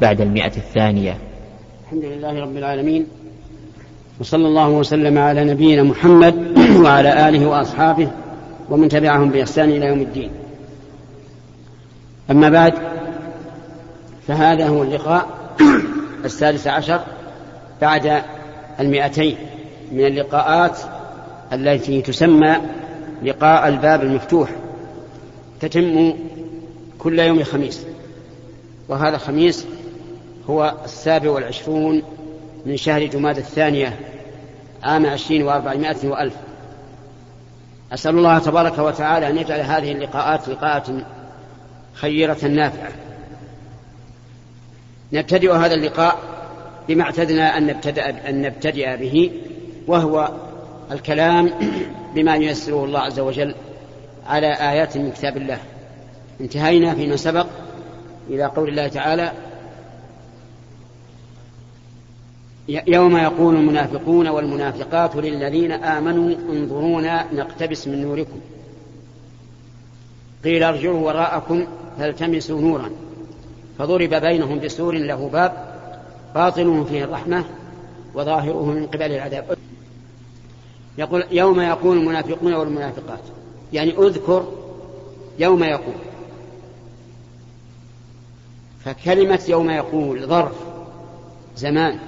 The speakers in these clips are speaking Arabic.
بعد المئة الثانية. الحمد لله رب العالمين وصلى الله وسلم على نبينا محمد وعلى آله وأصحابه ومن تبعهم بإحسان إلى يوم الدين. أما بعد فهذا هو اللقاء السادس عشر بعد المئتين من اللقاءات التي تسمى لقاء الباب المفتوح. تتم كل يوم خميس وهذا الخميس هو السابع والعشرون من شهر جماد الثانية عام عشرين وأربعمائة وألف. أسأل الله تبارك وتعالى أن يجعل هذه اللقاءات لقاءات خيرة نافعة. نبتدئ هذا اللقاء بما اعتدنا أن نبتدأ, أن نبتدئ به وهو الكلام بما ييسره الله عز وجل على آيات من كتاب الله. انتهينا فيما سبق إلى قول الله تعالى يوم يقول المنافقون والمنافقات للذين آمنوا انظرونا نقتبس من نوركم. قيل ارجعوا وراءكم فالتمسوا نورا. فضرب بينهم بسور له باب باطنه فيه الرحمة وظاهره من قبل العذاب. يقول يوم يقول المنافقون والمنافقات يعني اذكر يوم يقول. فكلمة يوم يقول ظرف زمان.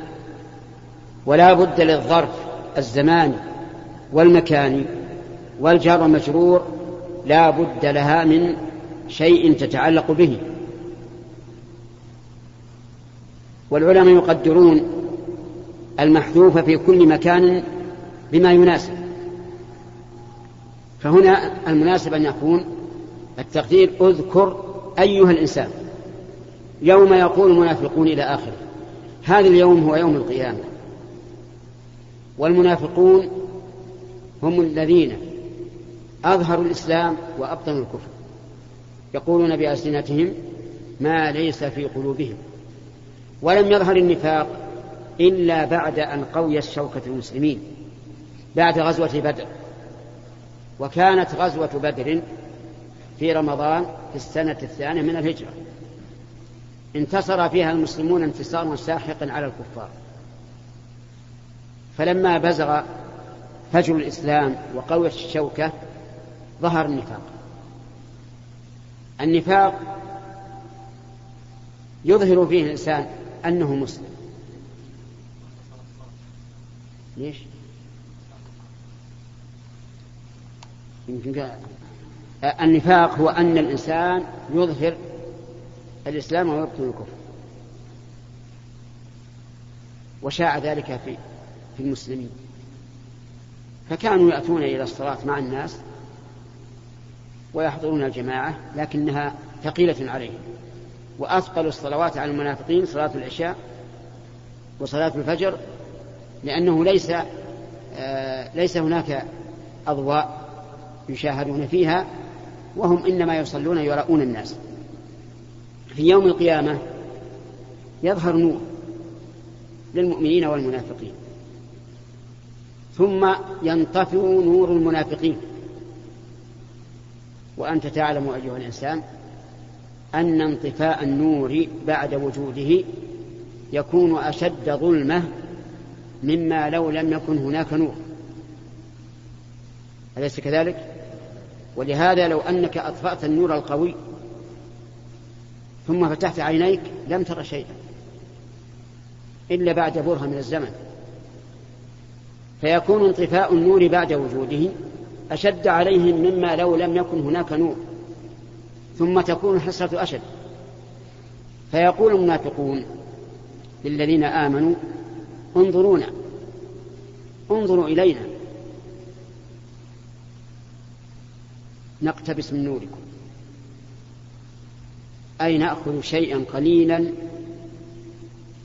ولا بد للظرف الزمان والمكان والجار والمجرور لا بد لها من شيء تتعلق به. والعلماء يقدرون المحذوف في كل مكان بما يناسب. فهنا المناسب أن يكون التقدير اذكر أيها الإنسان. يوم يقول المنافقون إلى آخره هذا اليوم هو يوم القيامة. والمنافقون هم الذين أظهروا الإسلام وأبطنوا الكفر. يقولون بألسنتهم ما ليس في قلوبهم. ولم يظهر النفاق إلا بعد أن قوي شوكة المسلمين بعد غزوة بدر. وكانت غزوة بدر في رمضان في السنة الثانية من الهجرة. انتصر فيها المسلمون انتصارا ساحقا على الكفار. فلما بزغ فجر الإسلام وقويت الشوكة ظهر النفاق. النفاق يظهر فيه الإنسان أنه مسلم. ليش؟ يمكن النفاق هو أن الإنسان يظهر الإسلام ويبطن الكفر. وشاع ذلك في في المسلمين. فكانوا يأتون إلى الصلاة مع الناس ويحضرون الجماعة لكنها ثقيلة عليهم. وأثقل الصلوات على المنافقين صلاة العشاء وصلاة الفجر لأنه ليس آه ليس هناك أضواء يشاهدون فيها وهم إنما يصلون يراؤون الناس. في يوم القيامة يظهر نور للمؤمنين والمنافقين. ثم ينطفئ نور المنافقين. وأنت تعلم أيها الإنسان أن انطفاء النور بعد وجوده يكون أشد ظلمة مما لو لم يكن هناك نور. أليس كذلك؟ ولهذا لو أنك أطفأت النور القوي ثم فتحت عينيك لم تر شيئا إلا بعد برهة من الزمن. فيكون انطفاء النور بعد وجوده أشد عليهم مما لو لم يكن هناك نور ثم تكون الحسرة أشد. فيقول المنافقون للذين آمنوا انظرونا انظروا إلينا. نقتبس من نوركم. أي نأخذ شيئا قليلا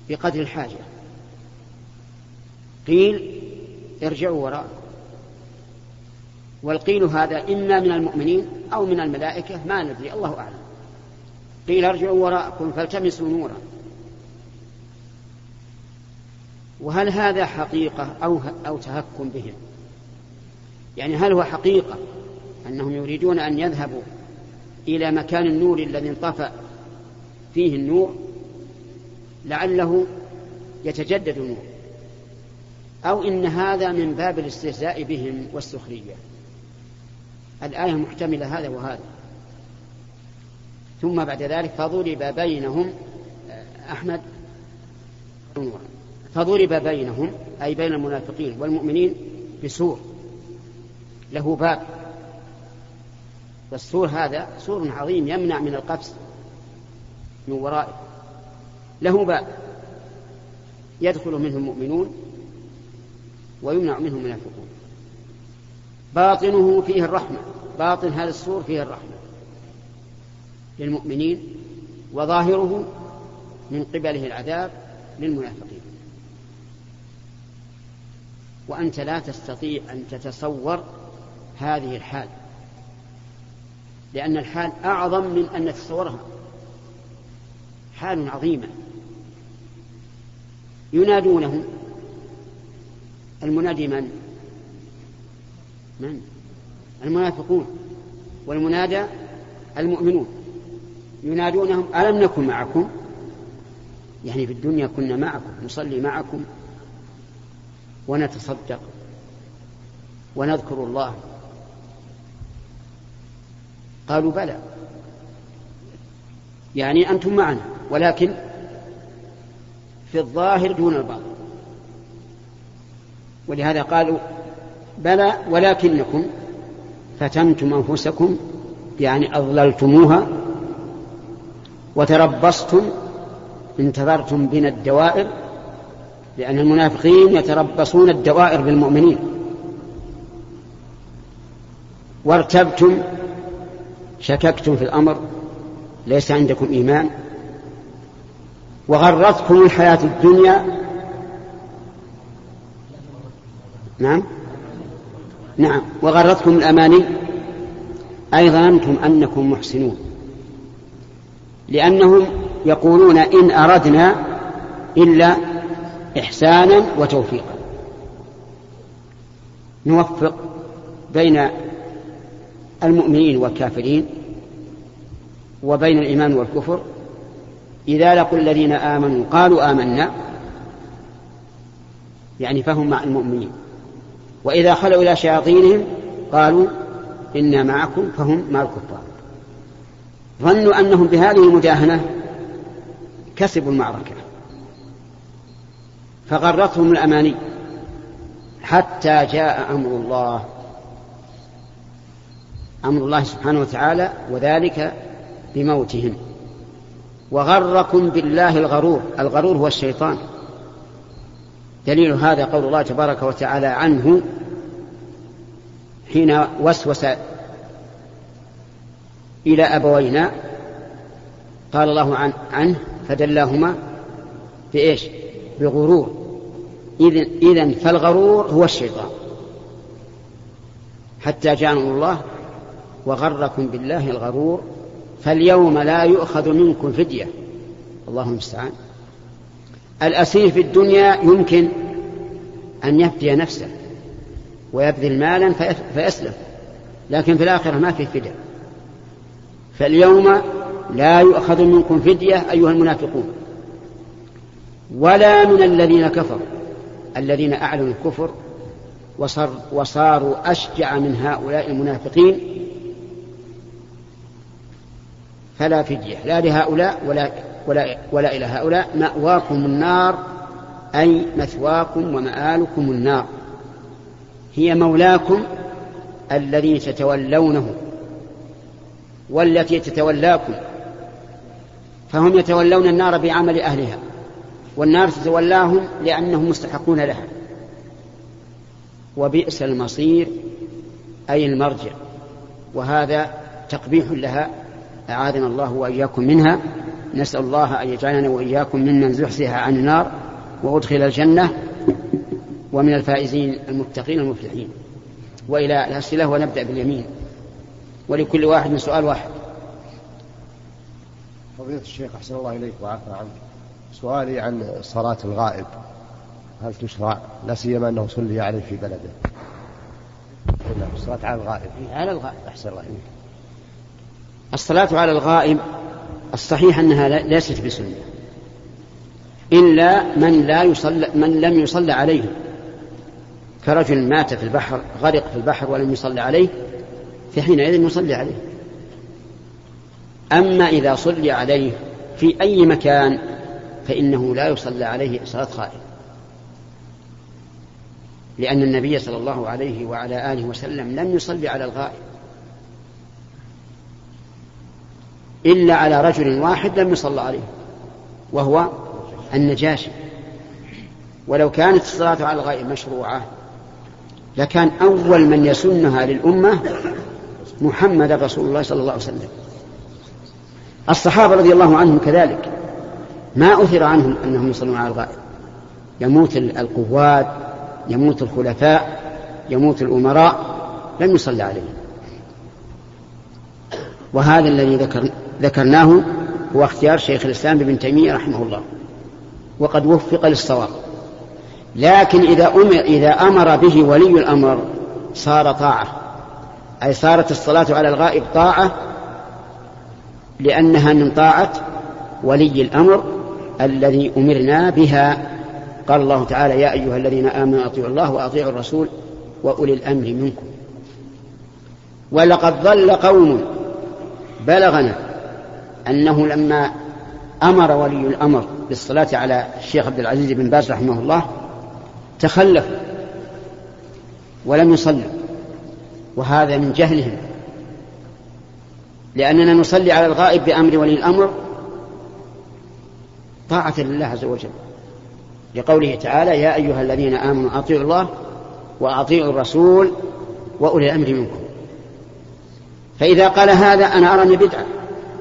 بقدر الحاجة. قيل ارجعوا وراء والقيل هذا إما من المؤمنين أو من الملائكة ما ندري الله أعلم. قيل ارجعوا وراءكم فالتمسوا نورا. وهل هذا حقيقة أو, أو تهكم بهم؟ يعني هل هو حقيقة أنهم يريدون أن يذهبوا إلى مكان النور الذي انطفأ فيه النور؟ لعله يتجدد النور. أو إن هذا من باب الاستهزاء بهم والسخرية. الآية محتملة هذا وهذا. ثم بعد ذلك فضرب بينهم أحمد فضرب بينهم أي بين المنافقين والمؤمنين بسور له باب. والسور هذا سور عظيم يمنع من القفز من ورائه له باب. يدخل منه المؤمنون ويمنع منه المنافقون باطنه فيه الرحمة. باطن هذا السور فيه الرحمة. للمؤمنين وظاهره من قبله العذاب للمنافقين. وأنت لا تستطيع أن تتصور هذه الحال. لأن الحال أعظم من أن نتصورها. حال عظيمة. ينادونهم المنادي من؟ من؟ المنافقون. والمنادى المؤمنون. ينادونهم ألم نكن معكم؟ يعني في الدنيا كنا معكم نصلي معكم ونتصدق ونذكر الله. قالوا بلى. يعني أنتم معنا ولكن في الظاهر دون الباطن. ولهذا قالوا بلى ولكنكم فتنتم أنفسكم يعني أضللتموها وتربصتم انتظرتم بنا الدوائر لأن المنافقين يتربصون الدوائر بالمؤمنين. وارتبتم شككتم في الأمر ليس عندكم إيمان. وغرتكم الحياة الدنيا نعم؟ نعم. وغرتكم الأماني؟ أي ظننتم أنكم محسنون. لأنهم يقولون إن أردنا إلا إحسانا وتوفيقا. نوفق بين المؤمنين والكافرين وبين الإيمان والكفر. إذا لقوا الذين آمنوا قالوا آمنا يعني فهم مع المؤمنين. وإذا خلوا إلى شياطينهم قالوا إنا معكم فهم مع الكفار. ظنوا أنهم بهذه المداهنة كسبوا المعركة. فغرتهم الأماني حتى جاء أمر الله. أمر الله سبحانه وتعالى وذلك بموتهم. وغركم بالله الغرور. الغرور هو الشيطان. دليل هذا قول الله تبارك وتعالى عنه حين وسوس إلى أبوينا قال الله عن عنه فدلاهما بإيش؟ بغرور. إذن, إذن فالغرور هو الشيطان. حتى جاء الله وغركم بالله الغرور فاليوم لا يؤخذ منكم فدية. الله المستعان الأسير في الدنيا يمكن أن يفدي نفسه ويبذل مالا فيسلم لكن في الآخرة ما في فدية. فاليوم لا يؤخذ منكم فدية أيها المنافقون ولا من الذين كفروا الذين أعلنوا الكفر وصار وصاروا أشجع من هؤلاء المنافقين. فلا فدية لا لهؤلاء ولا, ولا, ولا إلى هؤلاء مأواكم النار أي مثواكم ومآلكم النار. هي مولاكم الذي تتولونه والتي تتولاكم. فهم يتولون النار بعمل أهلها والنار تتولاهم لأنهم مستحقون لها. وبئس المصير أي المرجع. وهذا تقبيح لها أعاذنا الله وإياكم منها. نسأل الله أن يجعلنا وإياكم ممن زحزح عن النار وأدخل الجنة ومن الفائزين المتقين المفلحين وإلى الأسئلة ونبدأ باليمين. ولكل واحد من سؤال واحد. فضيلة الشيخ أحسن الله إليك وعافى عنك. سؤالي عن صلاة الغائب. هل تشرع؟ لا سيما أنه صلي عليه في بلده. نعم الصلاة على الغائب. على الغائب. أحسن الله إليك. الصلاة على الغائب الصحيح أنها ليست بسنة. إلا من لا يصلى من لم يصلى عليه. كرجل مات في البحر غرق في البحر ولم يصلى عليه فحينئذ يصلي عليه. أما إذا صلي عليه في أي مكان فإنه لا يصلى عليه صلاة خائف لأن النبي صلى الله عليه وعلى آله وسلم لم يصلي على الغائب. إلا على رجل واحد لم يصلى عليه وهو النجاشي. ولو كانت الصلاة على الغائب مشروعة لكان أول من يسنها للأمة محمد رسول الله صلى الله عليه وسلم. الصحابة رضي الله عنهم كذلك. ما أثر عنهم أنهم يصلون على الغائب. يموت القوات يموت الخلفاء يموت الأمراء لم يصلى عليهم. وهذا الذي ذكر ذكرناه هو اختيار شيخ الإسلام ابن تيمية رحمه الله وقد وفق للصواب. لكن إذا أمر, إذا أمر به ولي الأمر صار طاعة أي صارت الصلاة على الغائب طاعة لأنها من طاعة ولي الأمر الذي أمرنا بها. قال الله تعالى يا أيها الذين آمنوا أطيعوا الله وأطيعوا الرسول وأولي الأمر منكم. ولقد ضل قوم بلغنا أنه لما أمر ولي الأمر بالصلاة على الشيخ عبد العزيز بن باز رحمه الله تخلف ولم يصلوا وهذا من جهلهم. لأننا نصلي على الغائب بأمر ولي الأمر طاعة لله عز وجل. لقوله تعالى يا أيها الذين آمنوا أطيعوا الله وأطيعوا الرسول وأولي الأمر منكم. فإذا قال هذا أنا أرى بدعة.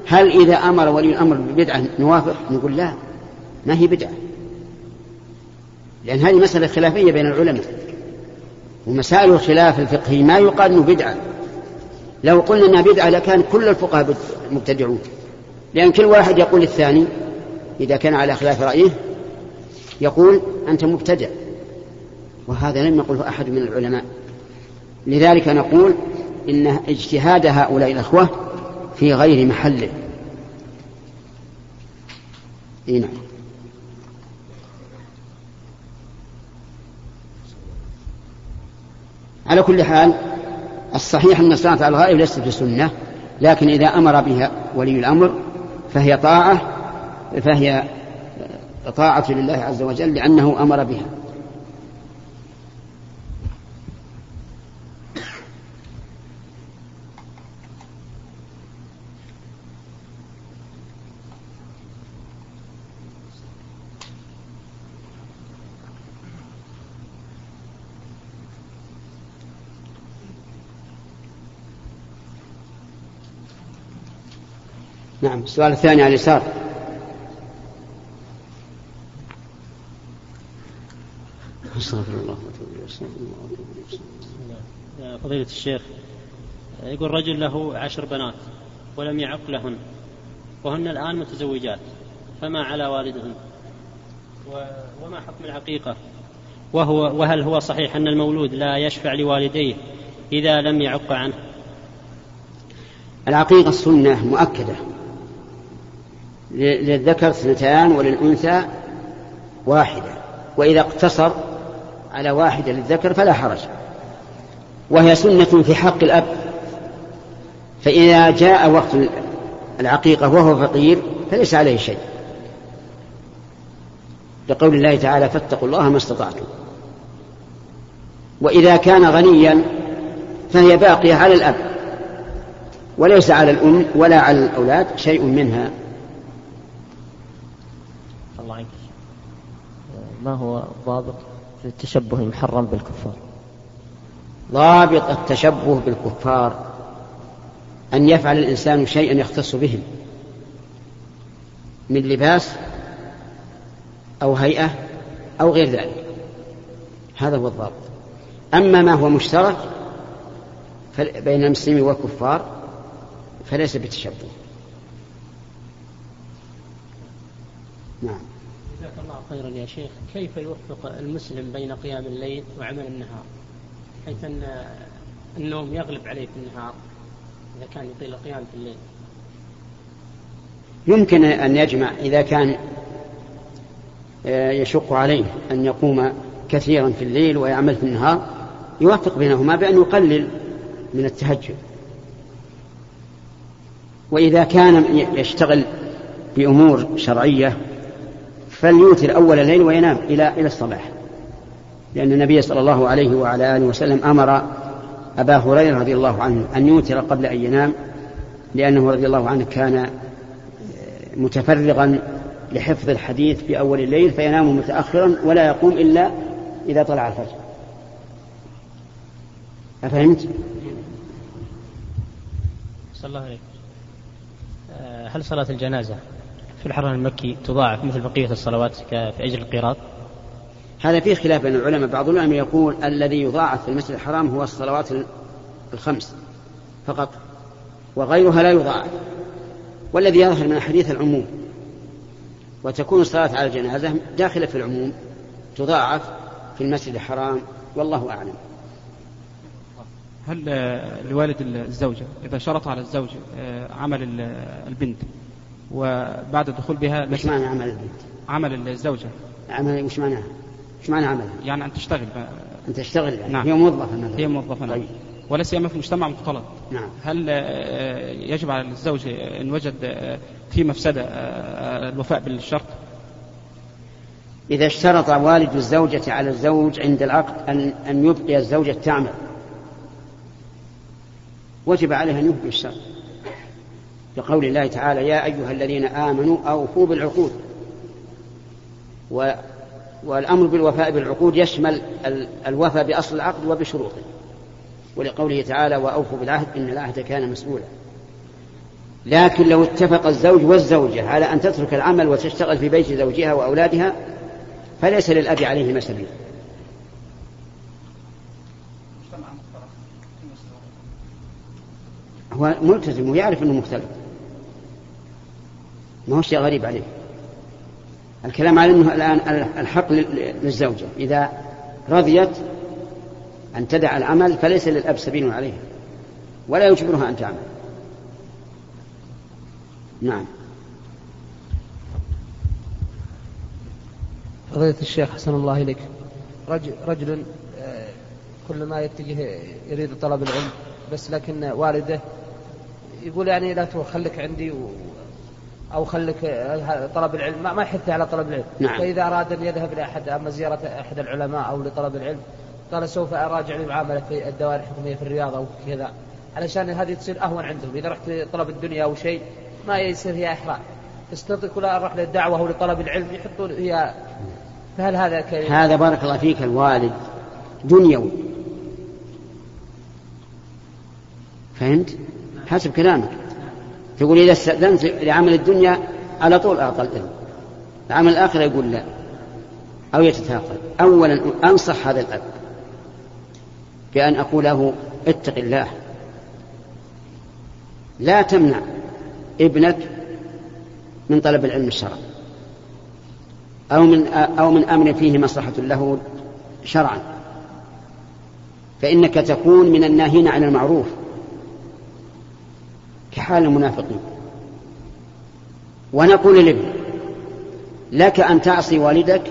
هل إذا أمر ولي الأمر ببدعة نوافق؟ نقول لا. ما هي بدعة. لأن هذه مسألة خلافية بين العلماء. ومسائل الخلاف الفقهي ما يقال أنه بدعة. لو قلنا أنها بدعة لكان كل الفقهاء مبتدعون. لأن كل واحد يقول للثاني إذا كان على خلاف رأيه يقول أنت مبتدع. وهذا لم يقله أحد من العلماء. لذلك نقول إن اجتهاد هؤلاء الأخوة في غير محله إيه نعم. على كل حال الصحيح أن الصلاة على الغائب ليست بسنة لكن إذا أمر بها ولي الأمر فهي طاعة فهي طاعة لله عز وجل لأنه أمر بها. نعم السؤال الثاني على اليسار. أستغفر الله فضيلة الشيخ يقول رجل له عشر بنات ولم يعق لهن وهن الآن متزوجات فما على والدهن؟ وما حكم العقيقة؟ وهو وهل هو صحيح أن المولود لا يشفع لوالديه إذا لم يعق عنه؟ العقيقة السنة مؤكدة. للذكر اثنتان وللأنثى واحدة. وإذا اقتصر على واحدة للذكر فلا حرج. وهي سنة في حق الأب. فإذا جاء وقت العقيقة وهو فقير فليس عليه شيء. لقول الله تعالى فاتقوا الله ما استطعتم. وإذا كان غنيا فهي باقية على الأب. وليس على الأم ولا على الأولاد شيء منها. الله. عنك ما هو ضابط في التشبه المحرم بالكفار؟ ضابط التشبه بالكفار أن يفعل الإنسان شيئا يختص بهم. من لباس أو هيئة أو غير ذلك. هذا هو الضابط. أما ما هو مشترك بين المسلمين والكفار فليس بتشبه نعم. جزاك الله خيرا يا شيخ. كيف يوفق المسلم بين قيام الليل وعمل النهار؟ حيث أن النوم يغلب عليه في النهار إذا كان يطيل القيام في الليل. يمكن أن يجمع إذا كان آه، يشق عليه أن يقوم كثيرا في الليل ويعمل في النهار يوفق بينهما بأن يقلل من التهجد. وإذا كان يشتغل بأمور شرعية فليوتر أول الليل وينام إلى إلى الصباح. لأن النبي صلى الله عليه وعلى آله وسلم أمر أبا هريرة رضي الله عنه أن يوتر قبل أن ينام لأنه رضي الله عنه كان متفرغا لحفظ الحديث في أول الليل فينام متأخرا ولا يقوم إلا إذا طلع الفجر. أفهمت؟ صلى الله عليك آه، هل صلاة الجنازة في الحرم المكي تضاعف مثل بقية الصلوات في أجل القيراط؟ هذا فيه خلاف بين العلماء. بعض العلماء يقول الذي يضاعف في المسجد الحرام هو الصلوات الخمس فقط وغيرها لا يضاعف. والذي يظهر من حديث العموم وتكون الصلاة على الجنازة داخلة في العموم تضاعف في المسجد الحرام والله أعلم. هل لوالد الزوجة إذا شرط على الزوج آه، عمل البنت وبعد الدخول بها مش معنى عمل البنت؟ عمل الزوجة عمل وش معناها؟ وش معنى عمل؟ يعني أن تشتغل أن تشتغل يعني نعم. هي موظفة مثلا هي موظفة نعم. طيب. ولا سيما في مجتمع مختلط نعم. هل آه، يجب على الزوج إن وجد آه، في مفسدة الوفاء بالشرط؟ إذا اشترط والد الزوجة على الزوج عند العقد أن أن يبقي الزوجة تعمل وجب عليه أن يبقي الشرط لقول الله تعالى يا أيها الذين آمنوا أوفوا بالعقود. و والأمر بالوفاء بالعقود يشمل الوفاء بأصل العقد وبشروطه. ولقوله تعالى وأوفوا بالعهد إن العهد كان مسؤولا. لكن لو اتفق الزوج والزوجة على أن تترك العمل وتشتغل في بيت زوجها وأولادها فليس للأب عليهما سبيل. هو ملتزم ويعرف أنه مختلف. ما هو شيء غريب عليه. الكلام على أنه الآن الحق للزوجة. إذا رضيت أن تدع العمل فليس للأب سبيل عليها ولا يجبرها أن تعمل. نعم. فضيلة الشيخ حسن الله إليك. رجل, رجل آه، كل ما يتجه يريد طلب العلم بس لكن والده يقول يعني لا خليك عندي و أو خليك آه، طلب العلم. ما يحث على طلب العلم. نعم. فإذا أراد أن يذهب لأحد أما زيارة أحد العلماء أو لطلب العلم قال سوف أراجع المعاملة في الدوائر الحكومية في الرياض أو كذا. علشان هذه تصير أهون عندهم. إذا رحت لطلب الدنيا أو شيء ما يصير فيها إحراج. تستطيع كل أروح للدعوة أو لطلب العلم يحطون هي فهل هذا كريم؟ هذا بارك الله فيك الوالد دنيوي. فهمت؟ حسب كلامك. تقول إذا استأذنت لعمل الدنيا على طول أعطى الإذن العمل الآخر يقول لا. أو يتثاقل. أولا أنصح هذا الأب بأن أقول له اتق الله. لا تمنع ابنك من طلب العلم الشرعي. أو من أو من أمر فيه مصلحة له شرعا. فإنك تكون من الناهين عن المعروف. كحال المنافقين. ونقول للابن لك أن تعصي والدك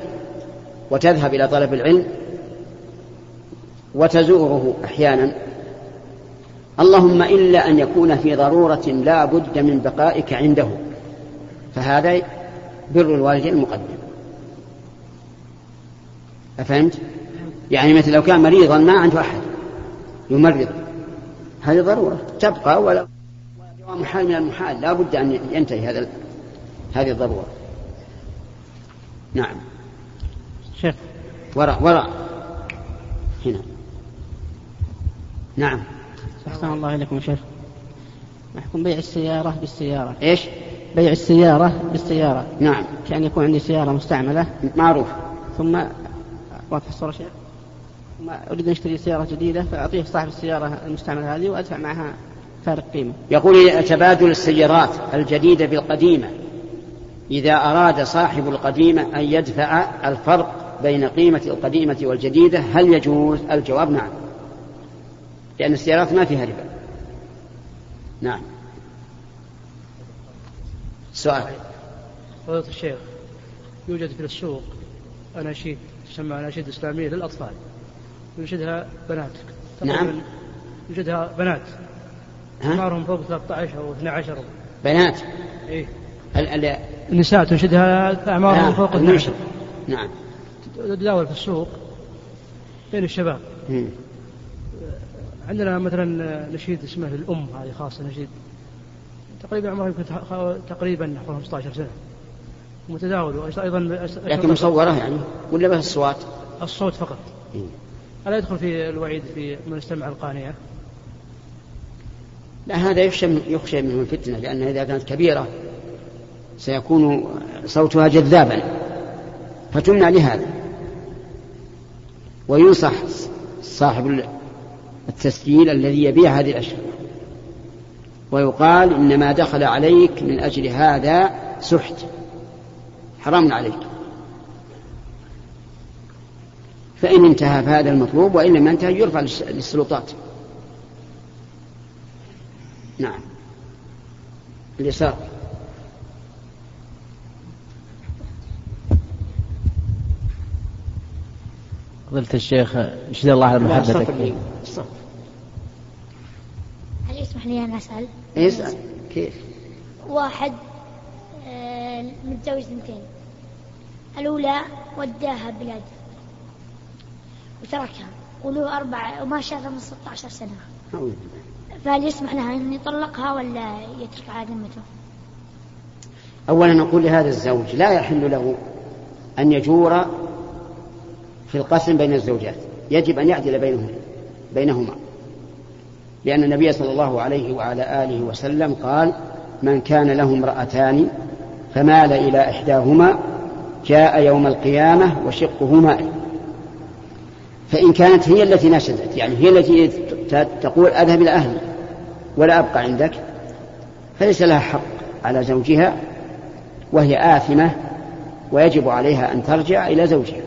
وتذهب إلى طلب العلم وتزوره أحيانا. اللهم إلا أن يكون في ضرورة لا بد من بقائك عنده. فهذا بر الوالدين المقدم. أفهمت؟ يعني مثل لو كان مريضا ما عنده أحد يمرض. هذه ضرورة. تبقى ولا محال من المحال لا بد أن ينتهي هذا هذه الضرورة. نعم. شيخ. وراء وراء. هنا. نعم. أحسن الله إليكم شيخ. محكم بيع السيارة بالسيارة. إيش؟ بيع السيارة بالسيارة. نعم. كأن يكون عندي سيارة مستعملة. معروف. ثم واضح الصورة شيخ. ثم أريد أن أشتري سيارة جديدة فأعطيه صاحب السيارة المستعملة هذه وأدفع معها فارق قيمة يقول تبادل السيارات الجديدة بالقديمة. إذا أراد صاحب القديمة أن يدفع الفرق بين قيمة القديمة والجديدة هل يجوز؟ الجواب نعم. لأن السيارات ما فيها ربا. نعم. سؤال. فضيلة الشيخ يوجد في السوق أناشيد تسمى أناشيد إسلامية للأطفال. ينشدها بنات. نعم. ينشدها بنات؟ أعمارهم فوق 13 أو 12 بنات. إيه. ال- ال- النساء تنشدها أعمارهم فوق المنشد. 12 نعم. تتداول في السوق بين الشباب. مم. عندنا مثلا نشيد اسمه للأم هذه خاصة نشيد. تقريبا عمره يمكن تق- تقريبا 15 سنة. متداول. وأيضا لكن مصورة يعني؟ ولا بس الصوات؟ الصوت فقط. مم. ألا يدخل في الوعيد في من استمع القانية؟ لا هذا يخشى يخشى منه الفتنة لأن إذا كانت كبيرة سيكون صوتها جذابا. فتمنع لهذا. وينصح صاحب التسجيل الذي يبيع هذه الأشياء. ويقال إن ما دخل عليك من أجل هذا سحت. حرام عليك. فإن انتهى فهذا المطلوب وإن لم ينتهي يرفع للس- للسلطات. نعم. اليسار. فضيلة الشيخ اشهد الله على محبتك. هل يسمح لي أن أسأل؟ اسأل كيف؟ واحد متزوج اثنتين الأولى وداها بلاد وتركها وله أربع وما شافها من 16 سنة. أعوذ بالله. فهل يسمح لها أن يطلقها ولا يترك على ذمته؟ أولا نقول لهذا الزوج لا يحل له أن يجور في القسم بين الزوجات. يجب أن يعدل بينهما بينهما. لأن النبي صلى الله عليه وعلى آله وسلم قال من كان له امرأتان فمال إلى إحداهما جاء يوم القيامة وشقه مائل فإن كانت هي التي نشزت يعني هي التي تقول أذهب إلى أهلي ولا أبقى عندك فليس لها حق على زوجها وهي آثمة ويجب عليها أن ترجع إلى زوجها.